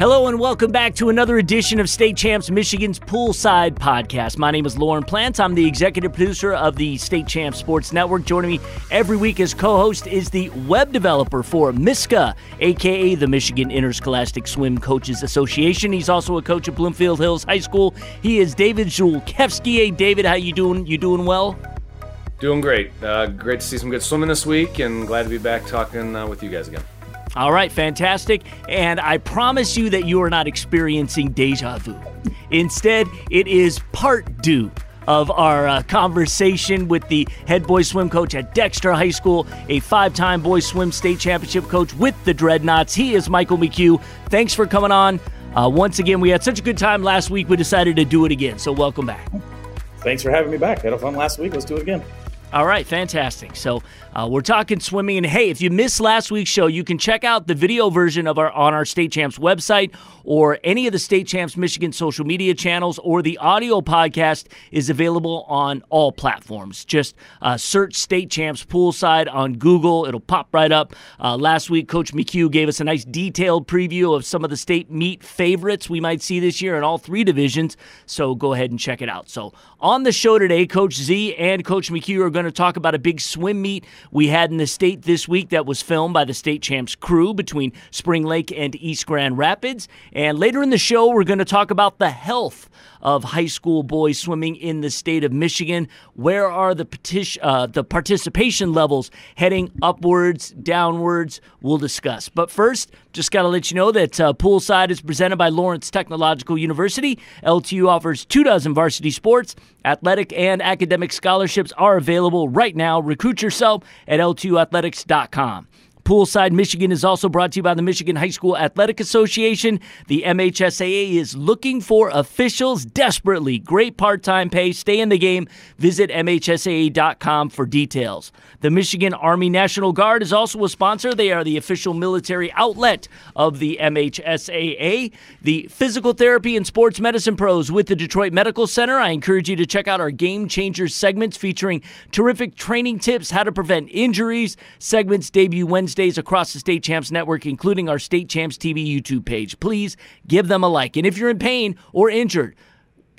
Hello and welcome back to another edition of State Champs Michigan's Poolside Podcast. My name is Lauren Plant. I'm the executive producer of the State Champs Sports Network. Joining me every week as co-host is the web developer for MISCA, aka the Michigan Interscholastic Swim Coaches Association. He's also a coach at Bloomfield Hills High School. He is David Zulkevski. Hey David, how you doing? You doing well? Doing great. Uh, great to see some good swimming this week, and glad to be back talking uh, with you guys again. All right, fantastic. And I promise you that you are not experiencing deja vu. Instead, it is part due of our uh, conversation with the head boys swim coach at Dexter High School, a five time boys swim state championship coach with the Dreadnoughts. He is Michael McHugh. Thanks for coming on. Uh, once again, we had such a good time last week, we decided to do it again. So, welcome back. Thanks for having me back. Had a fun last week. Let's do it again. All right, fantastic. So uh, we're talking swimming, and hey, if you missed last week's show, you can check out the video version of our on our State Champs website or any of the State Champs Michigan social media channels, or the audio podcast is available on all platforms. Just uh, search State Champs Poolside on Google; it'll pop right up. Uh, last week, Coach McHugh gave us a nice detailed preview of some of the state meet favorites we might see this year in all three divisions. So go ahead and check it out. So on the show today, Coach Z and Coach McHugh are going to talk about a big swim meet we had in the state this week that was filmed by the State Champs crew between Spring Lake and East Grand Rapids. And later in the show, we're going to talk about the health of high school boys swimming in the state of Michigan. Where are the petition, uh, the participation levels heading upwards, downwards? We'll discuss. But first, just got to let you know that uh, Poolside is presented by Lawrence Technological University. LTU offers two dozen varsity sports. Athletic and academic scholarships are available right now. Recruit yourself at ltuathletics.com. Poolside Michigan is also brought to you by the Michigan High School Athletic Association. The MHSAA is looking for officials desperately. Great part time pay. Stay in the game. Visit MHSAA.com for details. The Michigan Army National Guard is also a sponsor. They are the official military outlet of the MHSAA. The physical therapy and sports medicine pros with the Detroit Medical Center. I encourage you to check out our Game Changers segments featuring terrific training tips, how to prevent injuries. Segments debut Wednesday Across the State Champs Network, including our State Champs TV YouTube page. Please give them a like. And if you're in pain or injured,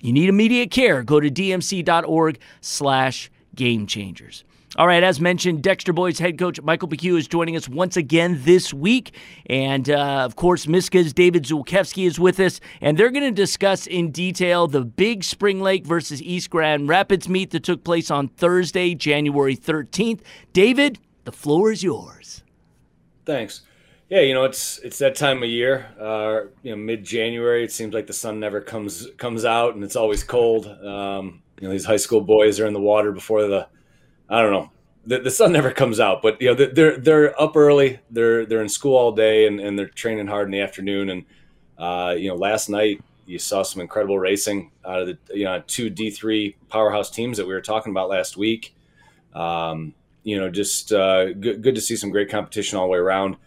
you need immediate care, go to dmc.org slash game changers. All right, as mentioned, Dexter Boys head coach Michael McHugh is joining us once again this week. And uh, of course, MISCA's David Zulkevski is with us, and they're going to discuss in detail the big Spring Lake versus East Grand Rapids meet that took place on Thursday, January 13th. David, the floor is yours. Thanks. Yeah, you know it's it's that time of year. Uh, you know, mid January. It seems like the sun never comes comes out, and it's always cold. Um, you know, these high school boys are in the water before the. I don't know. The, the sun never comes out, but you know they're they're up early. They're they're in school all day, and, and they're training hard in the afternoon. And uh, you know, last night you saw some incredible racing out of the you know two D three powerhouse teams that we were talking about last week. Um, you know, just uh, good, good to see some great competition all the way around.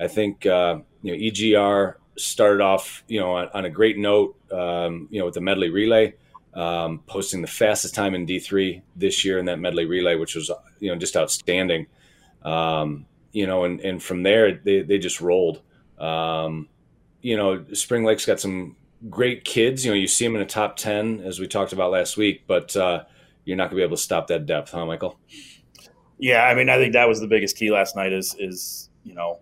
I think uh, you know EGR started off you know on, on a great note. Um, you know with the medley relay, um, posting the fastest time in D three this year in that medley relay, which was you know just outstanding. Um, you know, and, and from there they, they just rolled. Um, you know, Spring Lake's got some great kids. You know, you see them in the top ten as we talked about last week, but uh, you're not going to be able to stop that depth, huh, Michael? Yeah, I mean, I think that was the biggest key last night. Is is you know,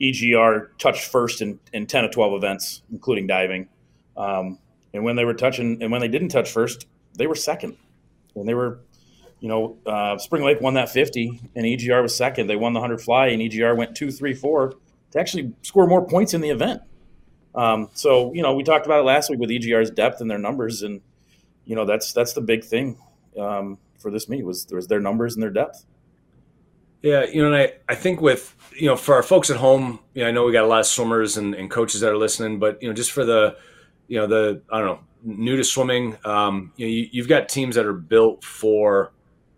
EGR touched first in, in ten of twelve events, including diving, um, and when they were touching and when they didn't touch first, they were second, and they were, you know, uh, Spring Lake won that fifty, and EGR was second. They won the hundred fly, and EGR went two, three, four to actually score more points in the event. Um, so you know, we talked about it last week with EGR's depth and their numbers, and you know that's that's the big thing um, for this meet was was their numbers and their depth. Yeah, you know, and I, I think with you know for our folks at home, you know, I know we got a lot of swimmers and, and coaches that are listening, but you know, just for the you know the I don't know new to swimming, um, you know, you, you've got teams that are built for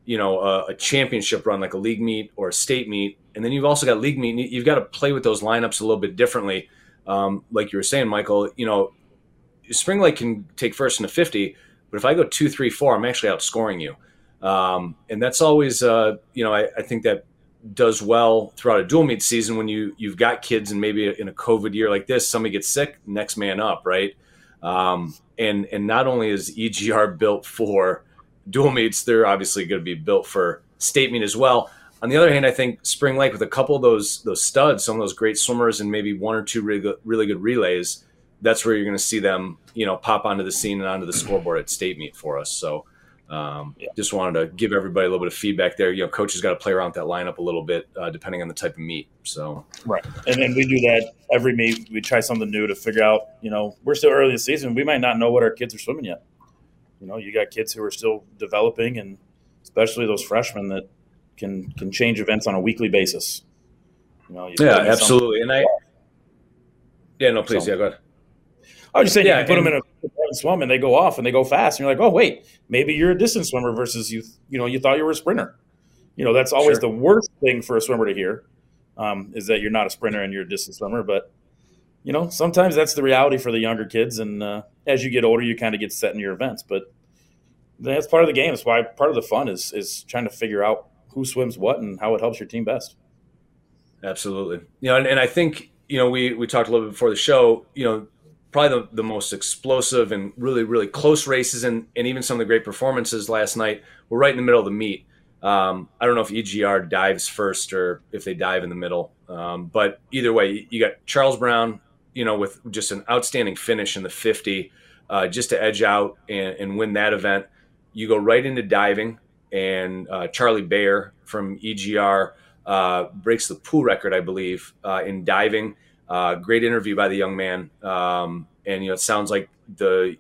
you know a, a, championship run like a league meet or a state meet, and then you've also got league meet. you've got to play with those lineups a little bit differently. Um, like you were saying, Michael, you know, Spring Lake can take first in the fifty, but if I go two, three, four, I'm actually outscoring you. Um, and that's always, uh, you know, I, I, think that does well throughout a dual meet season when you you've got kids and maybe in a COVID year like this, somebody gets sick, next man up, right? Um, and and not only is EGR built for dual meets, they're obviously going to be built for state meet as well. On the other hand, I think Spring Lake with a couple of those those studs, some of those great swimmers, and maybe one or two really good, really good relays, that's where you're going to see them, you know, pop onto the scene and onto the scoreboard at state meet for us. So um, yeah. Just wanted to give everybody a little bit of feedback there. You know, coaches got to play around with that lineup a little bit, uh, depending on the type of meet. So right, and then we do that every meet. We try something new to figure out. You know, we're still early in the season. We might not know what our kids are swimming yet. You know, you got kids who are still developing, and especially those freshmen that can can change events on a weekly basis. You know, you yeah, absolutely. And I, yeah, no, please, so, yeah, go ahead. I was just saying, yeah, you put and, them in a swim and they go off and they go fast, and you're like, oh wait, maybe you're a distance swimmer versus you. You know, you thought you were a sprinter. You know, that's always sure. the worst thing for a swimmer to hear um, is that you're not a sprinter and you're a distance swimmer. But you know, sometimes that's the reality for the younger kids, and uh, as you get older, you kind of get set in your events. But that's part of the game. That's why part of the fun is is trying to figure out who swims what and how it helps your team best. Absolutely. You know, and, and I think you know we we talked a little bit before the show. You know, probably the, the most explosive and really, really close races and, and even some of the great performances last night were right in the middle of the meet. Um, I don't know if EGR dives first or if they dive in the middle. Um, but either way, you got Charles Brown, you know, with just an outstanding finish in the 50, uh, just to edge out and, and, win that event. You go right into diving, and uh, Charlie Bayer from EGR uh, breaks the pool record, I believe, uh, in diving. Uh, great interview by the young man, um, and you know it sounds like the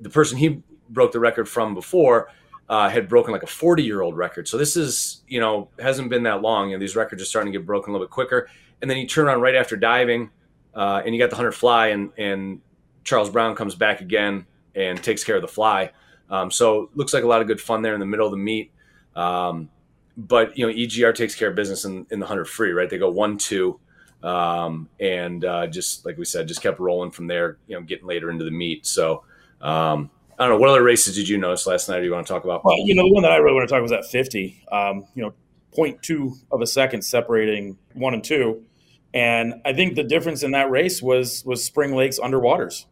the person he broke the record from before uh, had broken like a 40 year old record. So this is you know hasn't been that long. You know these records are starting to get broken a little bit quicker. And then you turn on right after diving, uh, and you got the hunter fly, and and Charles Brown comes back again and takes care of the fly. Um, so looks like a lot of good fun there in the middle of the meet. Um, but you know EGR takes care of business in, in the hunter free, right? They go one two um, and uh, just like we said, just kept rolling from there. You know, getting later into the meet. So um, I don't know what other races did you notice last night? Or you want to talk about? Well, you know, the one that I really want to talk about was that 50. Um, you know, 0.2 of a second separating one and two, and I think the difference in that race was was Spring Lake's underwaters.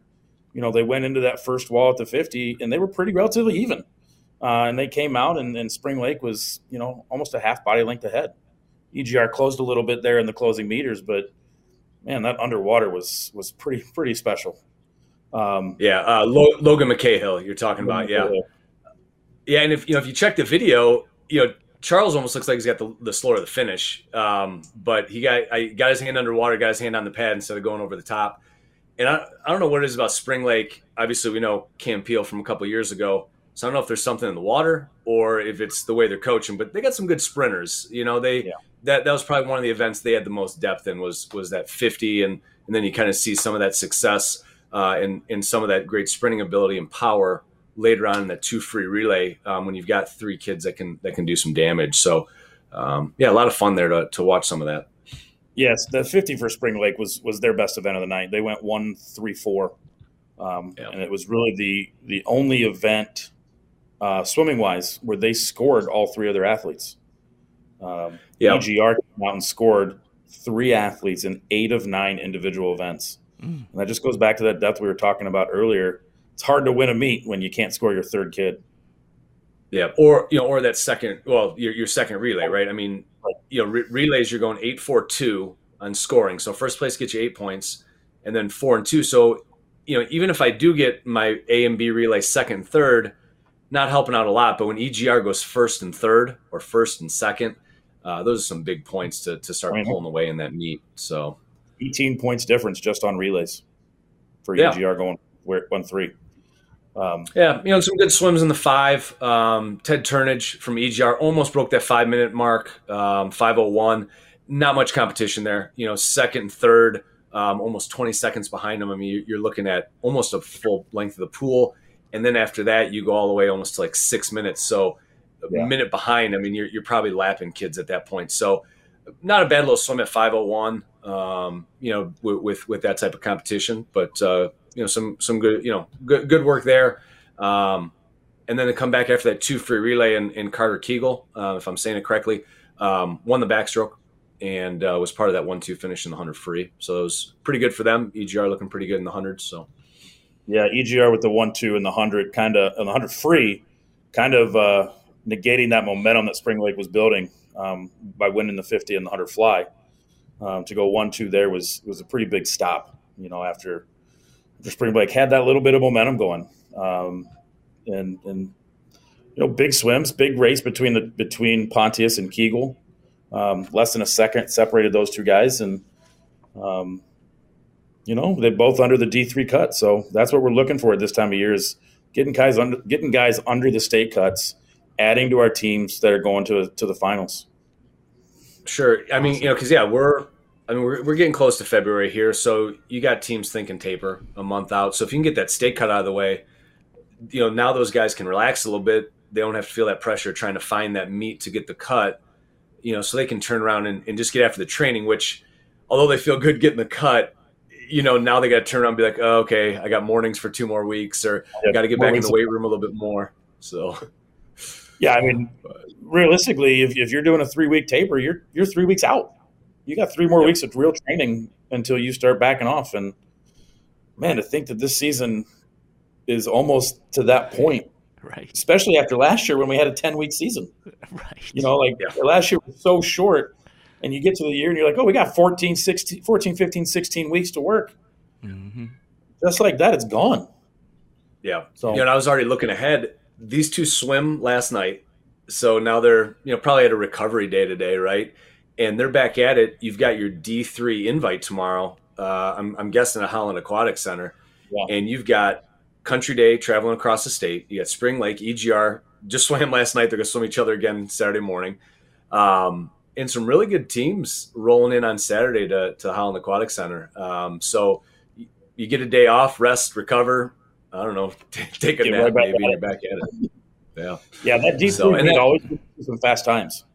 You know, they went into that first wall at the 50, and they were pretty relatively even. Uh, and they came out, and, and Spring Lake was, you know, almost a half body length ahead. EGR closed a little bit there in the closing meters, but man, that underwater was was pretty pretty special. Um, yeah, uh, Logan McCahill, you're talking about, yeah, yeah, and if you know if you check the video, you know Charles almost looks like he's got the, the slower of the finish, um, but he got I got his hand underwater, got his hand on the pad instead of going over the top. And I, I don't know what it is about Spring Lake. Obviously, we know Cam Peel from a couple years ago. So I don't know if there's something in the water or if it's the way they're coaching, but they got some good sprinters. You know, they yeah that that was probably one of the events they had the most depth in was was that 50 and and then you kind of see some of that success uh, and and some of that great sprinting ability and power later on in that two free relay um, when you've got three kids that can that can do some damage. So um, yeah a lot of fun there to, to watch some of that. Yes the 50 for spring lake was was their best event of the night. They went one three four um, yeah. and it was really the the only event uh, swimming wise where they scored all three of their athletes um. EGR came out and scored three athletes in eight of nine individual events. Mm. And that just goes back to that depth we were talking about earlier. It's hard to win a meet when you can't score your third kid. Yeah, or you know, or that second, well, your, your second relay, right? I mean, you know, re- relays you're going eight four two on scoring. So first place gets you eight points, and then four and two. So you know, even if I do get my A and B relay second, third, not helping out a lot. But when EGR goes first and third, or first and second, uh, those are some big points to, to start mm-hmm. pulling away in that meet. So 18 points difference just on relays for yeah. EGR going one three. Um, yeah, you know, some good swims in the five. Um, Ted Turnage from EGR almost broke that five minute mark, um, 501. Not much competition there. You know, second and third, um, almost 20 seconds behind him. I mean, you're looking at almost a full length of the pool. And then after that, you go all the way almost to like six minutes. So yeah. minute behind, I mean, you're, you're probably lapping kids at that point. So, not a bad little swim at 501, um, you know, with, with, with, that type of competition, but, uh, you know, some, some good, you know, good, good work there. Um, and then to come back after that two free relay in, in Carter Kegel, uh, if I'm saying it correctly, um, won the backstroke and uh, was part of that one-two finish in the hundred free. So it was pretty good for them. EGR looking pretty good in the hundreds. So yeah, EGR with the one-two and the hundred, kind of and the hundred free, kind of uh, negating that momentum that Spring Lake was building um, by winning the fifty and the hundred fly. Um, to go one-two there was was a pretty big stop. You know, after after Spring Lake had that little bit of momentum going, um, and and you know, big swims, big race between the between Pontius and Kegel. Um, less than a second separated those two guys, and um, you know they both under the D three cut. So that's what we're looking for at this time of year is getting guys under getting guys under the state cuts, adding to our teams that are going to to the finals. Sure, I mean you know because yeah we're I mean we're we're getting close to February here, so you got teams thinking taper a month out. So if you can get that state cut out of the way, you know now those guys can relax a little bit they don't have to feel that pressure trying to find that meat to get the cut, you know, so they can turn around and, and just get after the training, which although they feel good getting the cut, you know, now they got to turn around and be like, oh, okay, I got mornings for two more weeks or yeah, got to get back in the weight room a little bit more. So, yeah, I mean, realistically, if, if you're doing a three week taper, you're, you're three weeks out. You got three more yep. weeks of real training until you start backing off. And man, to think that this season is almost to that point Right. Especially after last year when we had a 10 week season. Right. You know, like yeah. last year was so short and you get to the year and you're like, oh, we got 14, 16, 14, 15, 16 weeks to work. Mm-hmm. Just like that, it's gone. Yeah. So, you know, I was already looking ahead. These two swim last night. So now they're, you know, probably at a recovery day today, right? And they're back at it. You've got your D3 invite tomorrow. Uh, I'm, I'm guessing at Holland Aquatic Center. Yeah. And you've got Country Day traveling across the state. You got Spring Lake, EGR just swam last night. They're going to swim each other again Saturday morning. Um, and some really good teams rolling in on Saturday to, to Holland Aquatic Center. Um, so you, get a day off, rest, recover. I don't know, take a get nap, right maybe you're back at it. Yeah, yeah. That deep so, and that, always some fast times.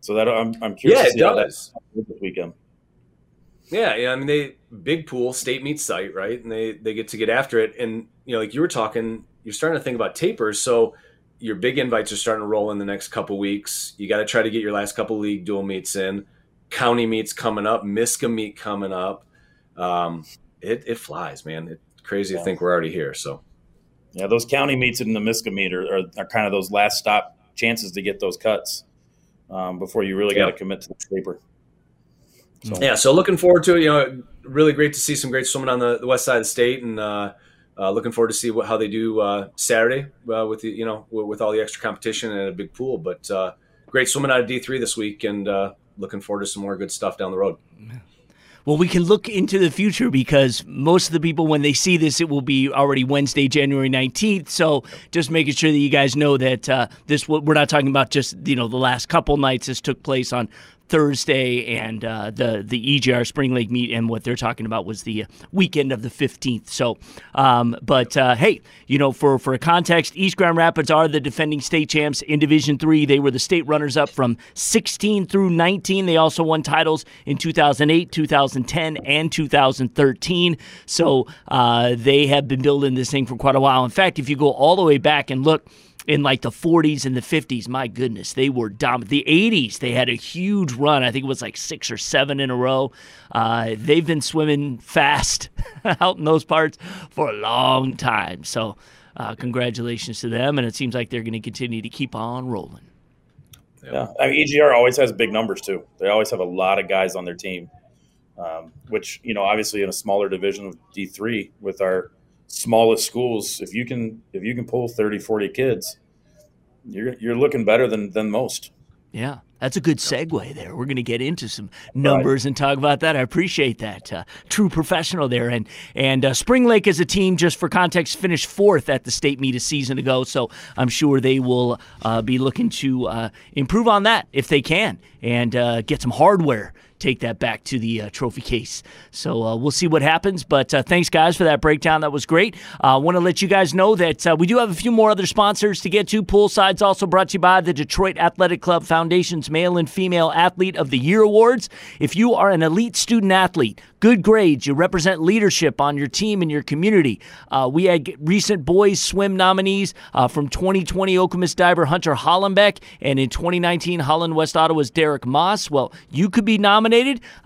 So that I'm, I'm curious. Yeah, to see how that's this weekend. Yeah, yeah. I mean, they big pool, state meet site, right? And they they get to get after it. And you know, like you were talking, you're starting to think about tapers. So your big invites are starting to roll in the next couple weeks. You got to try to get your last couple league dual meets in. County meets coming up, MISCA meet coming up. Um, it it flies, man. It's crazy yeah. to think we're already here. So yeah, those county meets in the MISCA meet are, are, are kind of those last stop chances to get those cuts um, before you really yeah. got to commit to the taper. So. Yeah, so looking forward to it. You know, really great to see some great swimming on the, the west side of the state, and uh, uh, looking forward to see what, how they do uh, Saturday uh, with the you know with all the extra competition and a big pool. But uh, great swimming out of D three this week, and uh, looking forward to some more good stuff down the road. Well, we can look into the future because most of the people, when they see this, it will be already Wednesday, January 19th. So just making sure that you guys know that uh, this, we're not talking about just, you know, the last couple nights. This took place on Thursday and uh, the the EGR Spring Lake meet, and what they're talking about was the weekend of the 15th. So, um, but uh, hey, you know, for for a context, East Grand Rapids are the defending state champs in Division Three. They were the state runners up from 16 through 19. They also won titles in 2008, 2010, and 2013. So uh, they have been building this thing for quite a while. In fact, if you go all the way back and look in like the 40s and the 50s. My goodness, they were dominant. The 80s, they had a huge run. I think it was like six or seven in a row. Uh, they've been swimming fast out in those parts for a long time. So, uh, congratulations to them. And it seems like they're going to continue to keep on rolling. Yeah. I mean, EGR always has big numbers too. They always have a lot of guys on their team, um, which, you know, obviously in a smaller division of D3 with our smallest schools, if you can if you can pull 30, 40 kids, you're you're looking better than than most. Yeah, that's a good segue there. We're going to get into some numbers right. and talk about that. I appreciate that. Uh, true professional there. And and uh, Spring Lake as a team, just for context, finished fourth at the state meet a season ago. So I'm sure they will uh, be looking to uh, improve on that if they can and uh, get some hardware take that back to the uh, trophy case. So uh, we'll see what happens. But uh, thanks, guys, for that breakdown. That was great. I want to let you guys know that we do have a few more other sponsors to get to. Poolside's also brought to you by the Detroit Athletic Club Foundation's Male and Female Athlete of the Year Awards. If you are an elite student athlete, good grades, you represent leadership on your team and your community. Uh, we had recent boys swim nominees uh, from 2020 Okemos diver Hunter Hollenbeck and in 2019 Holland West Ottawa's Derek Moss. Well, you could be nominated,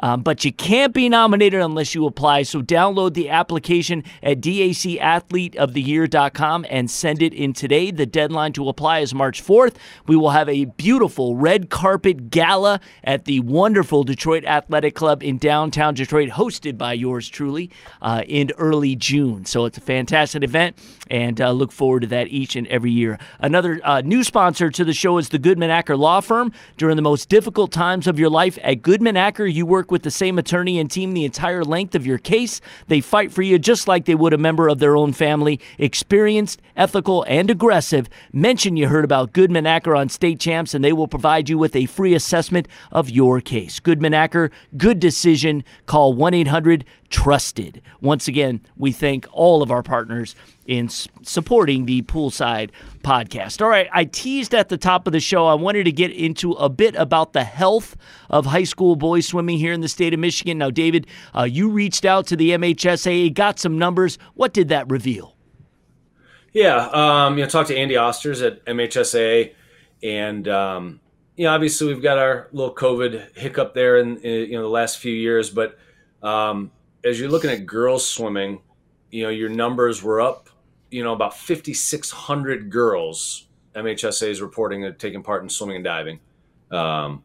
um, but you can't be nominated unless you apply. So download the application at dacathleteoftheyear.com and send it in today. The deadline to apply is March 4th. We will have a beautiful red carpet gala at the wonderful Detroit Athletic Club in downtown Detroit hosted by yours truly uh, in early June. So it's a fantastic event, and uh, look forward to that each and every year. Another uh, new sponsor to the show is the Goodman Acker Law Firm. During the most difficult times of your life at Goodman Acker, you work with the same attorney and team the entire length of your case. They fight for you just like they would a member of their own family. Experienced, ethical, and aggressive. Mention you heard about Goodman Acker on State Champs, and they will provide you with a free assessment of your case. Goodman Acker, good decision. Call 1 800 Trusted. Once again, we thank all of our partners in supporting the Poolside podcast. All right, I teased at the top of the show, I wanted to get into a bit about the health of high school boys swimming here in the state of Michigan. Now, David, uh, you reached out to the MHSAA, got some numbers. What did that reveal? Yeah, um, you know, talked to Andy Osters at MHSAA, and um, you know, obviously we've got our little COVID hiccup there in, in you know the last few years, but um, as you're looking at girls swimming, you know your numbers were up. You know about 5,600 girls MHSA is reporting are taking part in swimming and diving. Um,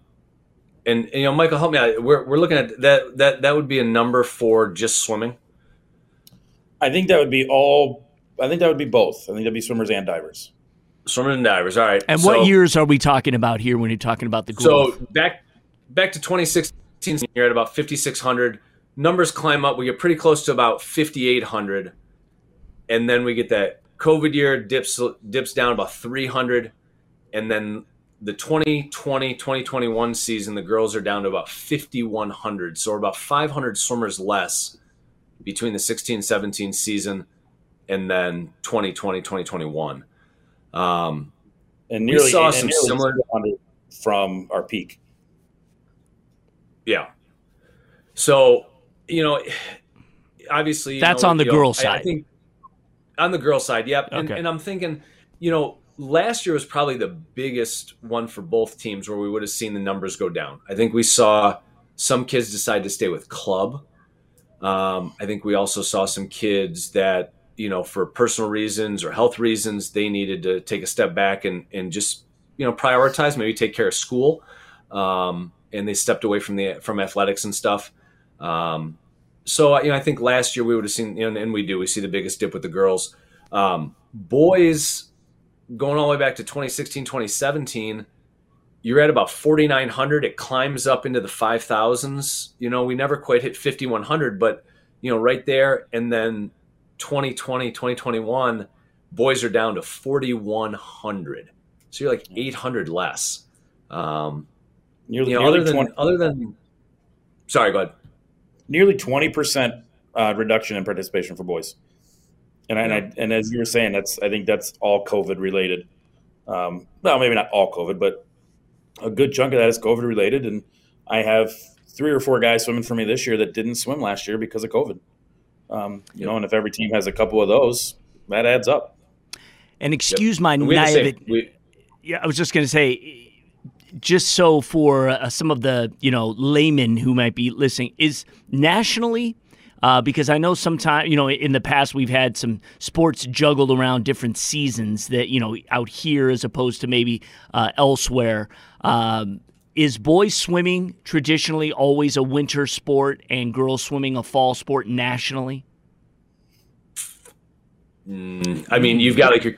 and, and, you know, Michael, help me out. We're, we're looking at that. That that would be a number for just swimming. I think that would be all. I think that would be both. I think that'd be swimmers and divers. Swimmers and divers. All right. And so, what years are we talking about here when you're talking about the growth? So back back to 2016, you're at about 5,600 numbers climb up. We get pretty close to about 5,800. And then we get that COVID year dips dips down about 300. And then the 2020 2021 season, the girls are down to about 5,100. So we're about 500 swimmers less between the 16 17 season and then 2020 2021. Um, and nearly, we saw some similar from our peak. Yeah. So you know, obviously you that's know, on the girl side. I, I, think on the girl side, yep. Okay. And, and I'm thinking, you know, last year was probably the biggest one for both teams where we would have seen the numbers go down. I think we saw some kids decide to stay with club. Um, I think we also saw some kids that you know for personal reasons or health reasons they needed to take a step back and and just you know prioritize maybe take care of school um, and they stepped away from the from athletics and stuff um, so you know, I think last year we would have seen, you know, and we do, we see the biggest dip with the girls. Um, boys, going all the way back to 2016, 2017, you're at about 4,900. It climbs up into the 5,000s. You know, we never quite hit 5,100, but you know, right there. And then 2020, 2021, boys are down to 4,100. So you're like 800 less. Um, nearly, you know, other than 20. other than. Sorry, go ahead nearly 20% uh, reduction in participation for boys. And, and, I, and as you were saying, that's I think that's all COVID related. Um, well, maybe not all COVID, but a good chunk of that is COVID related. And I have three or four guys swimming for me this year that didn't swim last year because of COVID. Um, you know, and if every team has a couple of those, that adds up. And excuse yep. my naivety. Yeah, I was just going to say just so for uh, some of the you know laymen who might be listening, is nationally. Uh, because I know sometimes, you know, in the past we've had some sports juggled around different seasons that, you know, out here as opposed to maybe uh, elsewhere. Um, is boys swimming traditionally always a winter sport and girls swimming a fall sport nationally? Mm, I mean, you've got like your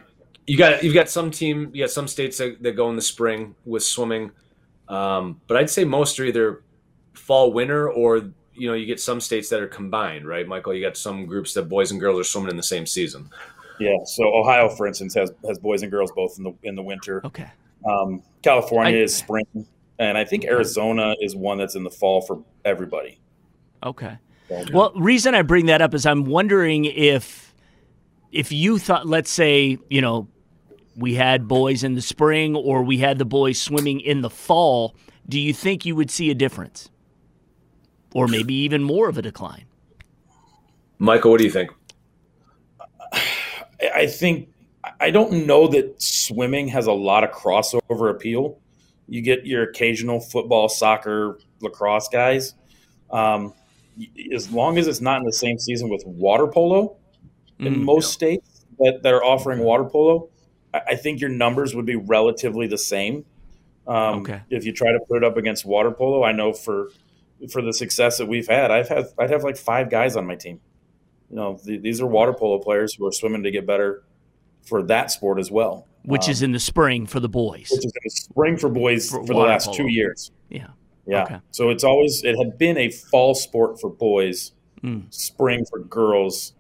you got you've got some team, you got some states that, that go in the spring with swimming, um, but I'd say most are either fall winter or you know you get some states that are combined, right, Michael? You got some groups that boys and girls are swimming in the same season. Yeah. So Ohio, for instance, has has boys and girls both in the in the winter. Okay. Um, California I, is spring. and I think Arizona is one that's in the fall for everybody. Okay. Well, reason I bring that up is I'm wondering if if you thought, let's say, you know, we had boys in the spring or we had the boys swimming in the fall, do you think you would see a difference? Or maybe even more of a decline? Michael, what do you think? I think I don't know that swimming has a lot of crossover appeal. You get your occasional football, soccer, lacrosse guys. Um, as long as it's not in the same season with water polo in mm, most yeah. states that, that are offering water polo, I think your numbers would be relatively the same. Um, okay. If you try to put it up against water polo, I know for for the success that we've had, I've had I'd have like five guys on my team. You know, th- these are water polo players who are swimming to get better for that sport as well. Which um, is in the spring for the boys. Which is in the spring for boys for, for the last polo. two years. Yeah. Yeah. Okay. So it's always it had been a fall sport for boys, mm. spring for girls,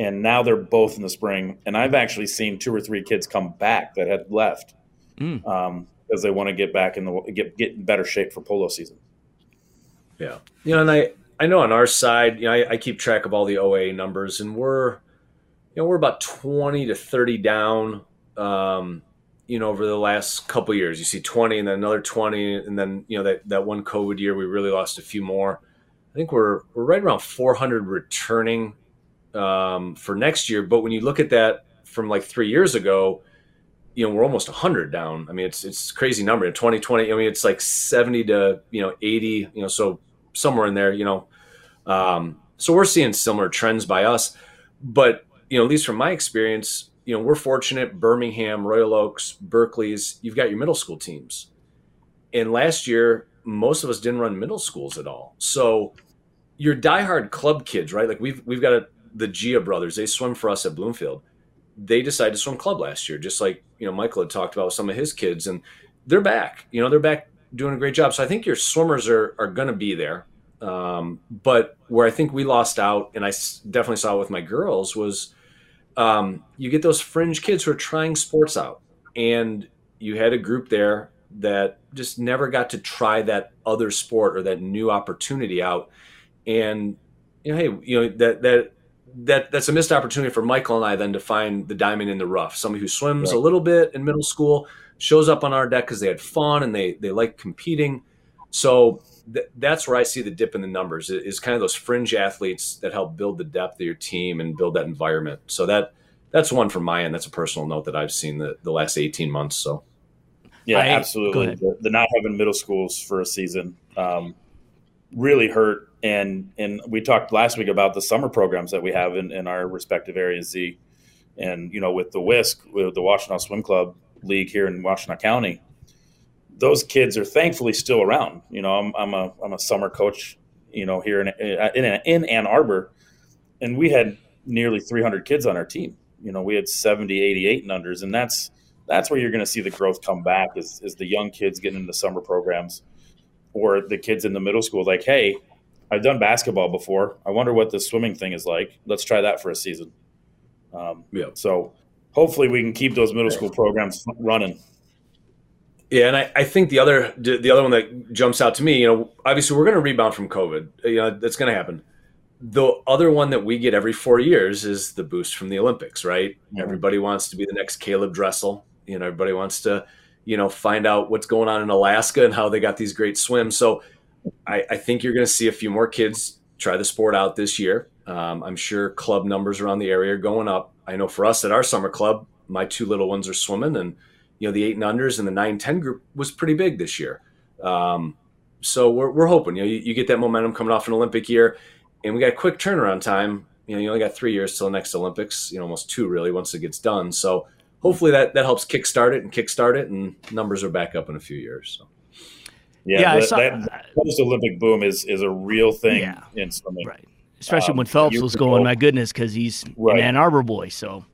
and now they're both in the spring. And I've actually seen two or three kids come back that had left mm. um, because they want to get back in the get get in better shape for polo season. Yeah, you know, and I I know on our side, you know, I, I keep track of all the OA numbers, and we're you know we're about twenty to thirty down. Um, you know, over the last couple years. You see 20 and then another 20, and then you know that that one COVID year we really lost a few more. I think we're we're right around 400 returning um, for next year. But when you look at that from like three years ago, you know we're almost 100 down. I mean, it's it's crazy number in 2020. I mean, it's like 70 to you know 80. You know, so somewhere in there. You know, um, so we're seeing similar trends by us. But you know, at least from my experience, you know, we're fortunate Birmingham, Royal Oaks, Berkley's, you've got your middle school teams. And last year, most of us didn't run middle schools at all. So your diehard club kids, right? Like we've we've got a, the Gia brothers, they swim for us at Bloomfield. They decided to swim club last year, just like, you know, Michael had talked about with some of his kids. And they're back. You know, they're back doing a great job. So I think your swimmers are are gonna be there. Um, but where I think we lost out, and I definitely saw it with my girls, was um, you get those fringe kids who are trying sports out, and you had a group there that just never got to try that other sport or that new opportunity out. And you know, hey, you know that that that that's a missed opportunity for Michael and I then to find the diamond in the rough. Somebody who swims right. a little bit in middle school shows up on our deck because they had fun and they they like competing. So th- that's where I see the dip in the numbers is kind of those fringe athletes that help build the depth of your team and build that environment. So that that's one from my end. That's a personal note that I've seen the, the last 18 months. So yeah, I, absolutely. The, the, not having middle schools for a season um, really hurt. And, and we talked last week about the summer programs that we have in, in our respective areas, Z and, you know, with the WISC, with the Washtenaw Swim Club League here in Washtenaw County, those kids are thankfully still around. You know, I'm, I'm a I'm a summer coach. You know, here in in, in Ann Arbor, and we had nearly 300 kids on our team. You know, we had 70, 88 and unders, and that's that's where you're going to see the growth come back is, is the young kids getting into summer programs or the kids in the middle school like hey i've done basketball before i wonder what the swimming thing is like let's try that for a season um, yeah. so hopefully we can keep those middle school programs running yeah, and I, I think the other the other one that jumps out to me, you know, obviously we're going to rebound from COVID. You know, that's going to happen. The other one that we get every four years is the boost from the Olympics, right? Mm-hmm. Everybody wants to be the next Caleb Dressel. You know, everybody wants to, you know, find out what's going on in Alaska and how they got these great swims. So I, I think you're going to see a few more kids try the sport out this year. Um, I'm sure club numbers around the area are going up. I know for us at our summer club, my two little ones are swimming and – you know the eight and unders and the nine ten group was pretty big this year. Um, so we're, we're hoping you know you, you, get that momentum coming off an Olympic year, and we got a quick turnaround time. You know you only got three years till the next Olympics. You know almost two really once it gets done. So hopefully that that helps kickstart it and kickstart it, and numbers are back up in a few years. So. Yeah, yeah saw, that post Olympic boom is is a real thing yeah, in swimming, right? Especially um, when Phelps was going. My goodness, because he's right. an Ann Arbor boy, so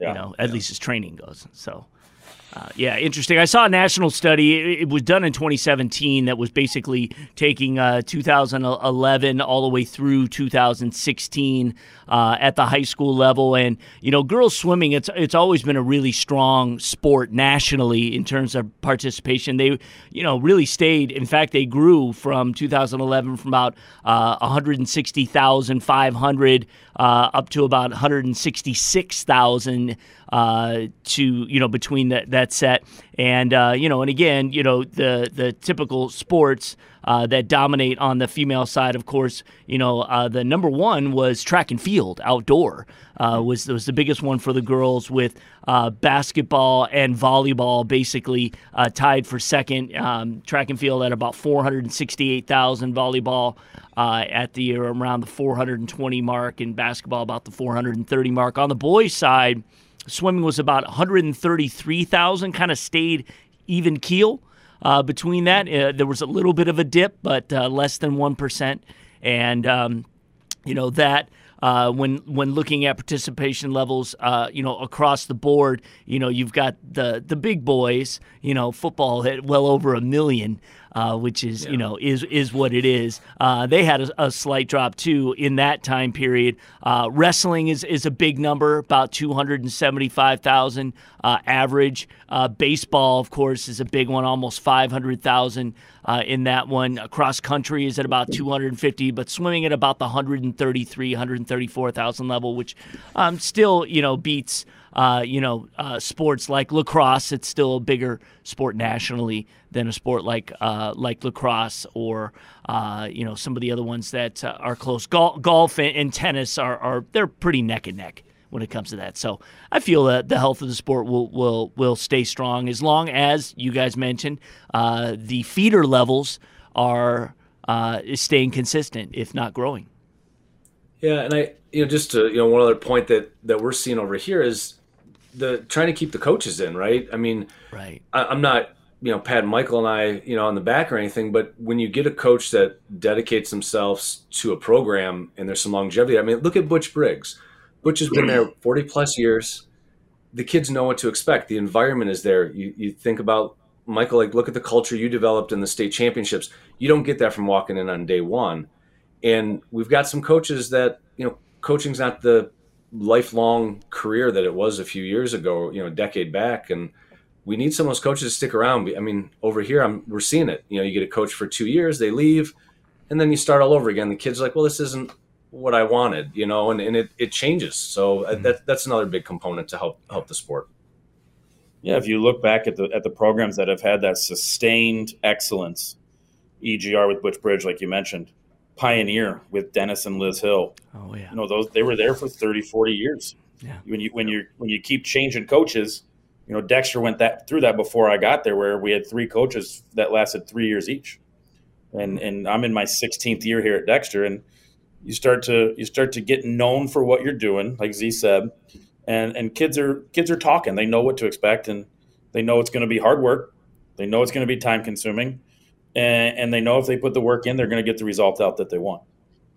yeah, you know at yeah. least his training goes. So Uh, yeah, interesting. I saw a national study. It, it, was done in 2017 that was basically taking uh, 2011 all the way through 2016 uh, at the high school level. And you know, girls swimming it's it's always been a really strong sport nationally in terms of participation. They you know really stayed. In fact, they grew from 2011 from about uh, 160,500 uh, up to about 166,000 uh, to you know between that that set. And uh, you know and again you know the the typical sports uh, that dominate on the female side of course you know uh, the number one was track and field outdoor uh, was was the biggest one for the girls with uh, basketball and volleyball basically tied for second um, track and field at about 468,000 volleyball at the around the 420 mark and basketball about the 430 mark. On the boys side Swimming was about 133,000, kind of stayed even keel uh, between that. Uh, there was a little bit of a dip, but uh, less than 1%. And, um, you know, that. Uh, when when looking at participation levels, uh, you know across the board, you know you've got the the big boys, you know football hit well over a million, uh, which is yeah. you know is is what it is. Uh, they had a, a, slight drop too in that time period. Uh, wrestling is is a big number, about two hundred and seventy five thousand uh, average. Uh, baseball, of course, is a big one, almost five hundred thousand uh, in that one. Cross country is at about two hundred and fifty, but swimming at about the 133, 134,000 level, which um, still you know beats uh, you know, uh, sports like lacrosse. It's still a bigger sport nationally than a sport like uh, like lacrosse or uh, you know some of the other ones that uh, are close. Gol- golf and, and, tennis are, are they're pretty neck and neck when it comes to that. So I feel that the health of the sport will will will stay strong as long as you guys mentioned uh, the feeder levels are staying consistent, if not growing. Yeah, and I, you know, just to, you know, one other point that that we're seeing over here is the trying to keep the coaches in, right? I mean, right. I, am not, you know, Pat and Michael and I, you know, on the back or anything, but when you get a coach that dedicates themselves to a program and there's some longevity, I mean, look at Butch Briggs. Butch has been there 40 plus years. The kids know what to expect. The environment is there. You, you think about Michael, like look at the culture you developed in the state championships. You don't get that from walking in on day one. And we've got some coaches that, you know, coaching's not the lifelong career that it was a few years ago, you know, a decade back. And we need some of those coaches to stick around. I mean, over here, I'm, we're seeing it. You know, you get a coach for two years, they leave, and then you start all over again. The kid's like, well, this isn't what I wanted, you know, and, and it, it changes. So uh, mm-hmm. that, that's another big component to help help the sport. Yeah, if you look back at the at the programs that have had that sustained excellence, EGR with Butch Briggs, like you mentioned, Pioneer with Dennis and Liz Hill. Oh yeah. You know, those they were there for 30, 40 years. Yeah. When you when you when you keep changing coaches, you know, Dexter went that through that before I got there where we had three coaches that lasted 3 years each. And mm-hmm. and I'm in my 16th year here at Dexter and you start to you start to get known for what you're doing, like Z said. And and kids are kids are talking. They know what to expect and they know it's going to be hard work. They know it's going to be time consuming and, and they know if they put the work in, they're going to get the result out that they want.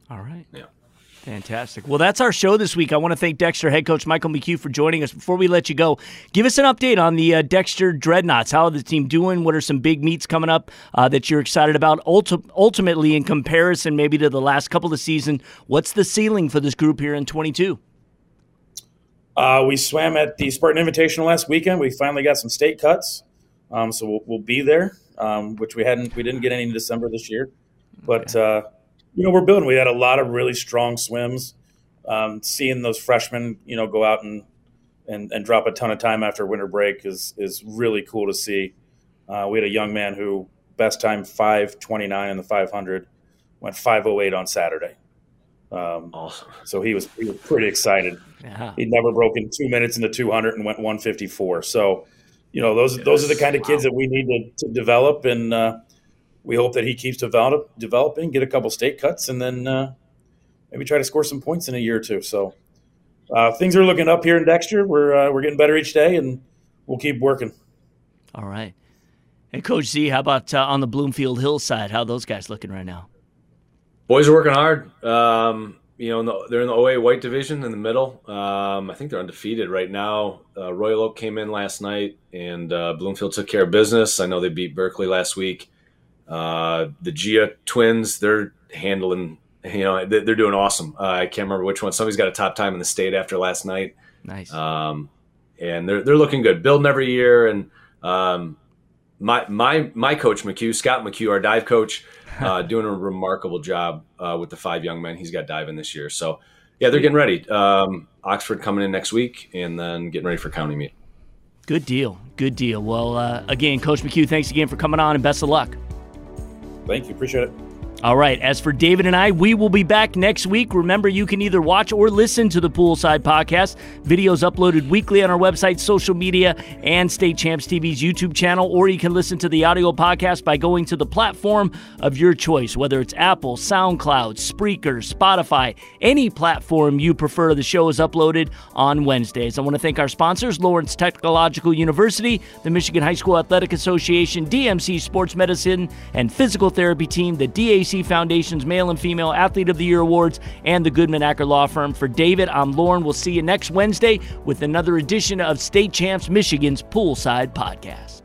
All right. Yeah. Fantastic. Well, that's our show this week. I want to thank Dexter head coach Michael McHugh for joining us. Before we let you go, give us an update on the uh, Dexter Dreadnoughts. How are the team doing? What are some big meets coming up uh, that you're excited about? Ulti- ultimately, in comparison maybe to the last couple of seasons, what's the ceiling for this group here in 22? Uh, we swam at the Spartan Invitational last weekend. We finally got some state cuts, um, so we'll, we'll, be there um, which we hadn't we didn't get any in December this year. But uh, you know we're building. We had a lot of really strong swims. Um, seeing those freshmen, you know, go out and, and and drop a ton of time after winter break is is really cool to see. Uh, we had a young man who best time five twenty nine in the five hundred, went five oh eight on Saturday. Um, awesome. So he was he was pretty excited. Yeah. He'd never broken two minutes in the two hundred and went one fifty four. So you know, those yes. those are the kind of kids wow. that we need to, to develop, and uh, we hope that he keeps develop, developing, get a couple state cuts, and then uh, maybe try to score some points in a year or two. So uh, things are looking up here in Dexter. We're uh, we're getting better each day, and we'll keep working. All right. And Coach Z, how about uh, on the Bloomfield Hillside? How those guys looking right now? Boys are working hard. Um, you know, in the, they're in the OA white division in the middle. Um, I think they're undefeated right now. Uh, Royal Oak came in last night, and uh, Bloomfield took care of business. I know they beat Berkley last week. Uh, the Gia twins, they're handling. You know, they're doing awesome. Uh, I can't remember which one. Somebody's got a top time in the state after last night. Nice. Um, and they're they're looking good. Building every year, and um, my my my coach McHugh, Scott McHugh, our dive coach, uh, doing a remarkable job uh, with the five young men he's got diving this year. So yeah, they're getting ready. Um, Oxford coming in next week, and then getting ready for county meet. Good deal. Good deal. Well, uh, again, Coach McHugh, thanks again for coming on, and best of luck. Thank you. Appreciate it. All right. As for David and I, we will be back next week. Remember, you can either watch or listen to the Poolside Podcast. Videos uploaded weekly on our website, social media, and State Champs TV's YouTube channel, or you can listen to the audio podcast by going to the platform of your choice, whether it's Apple, SoundCloud, Spreaker, Spotify, any platform you prefer. The show is uploaded on Wednesdays. I want to thank our sponsors, Lawrence Technological University, the Michigan High School Athletic Association, DMC Sports Medicine and Physical Therapy Team, the DAC Foundation's Male and Female Athlete of the Year Awards, and the Goodman Acker Law Firm. For David, I'm Lauren. We'll see you next Wednesday with another edition of State Champs Michigan's Poolside Podcast.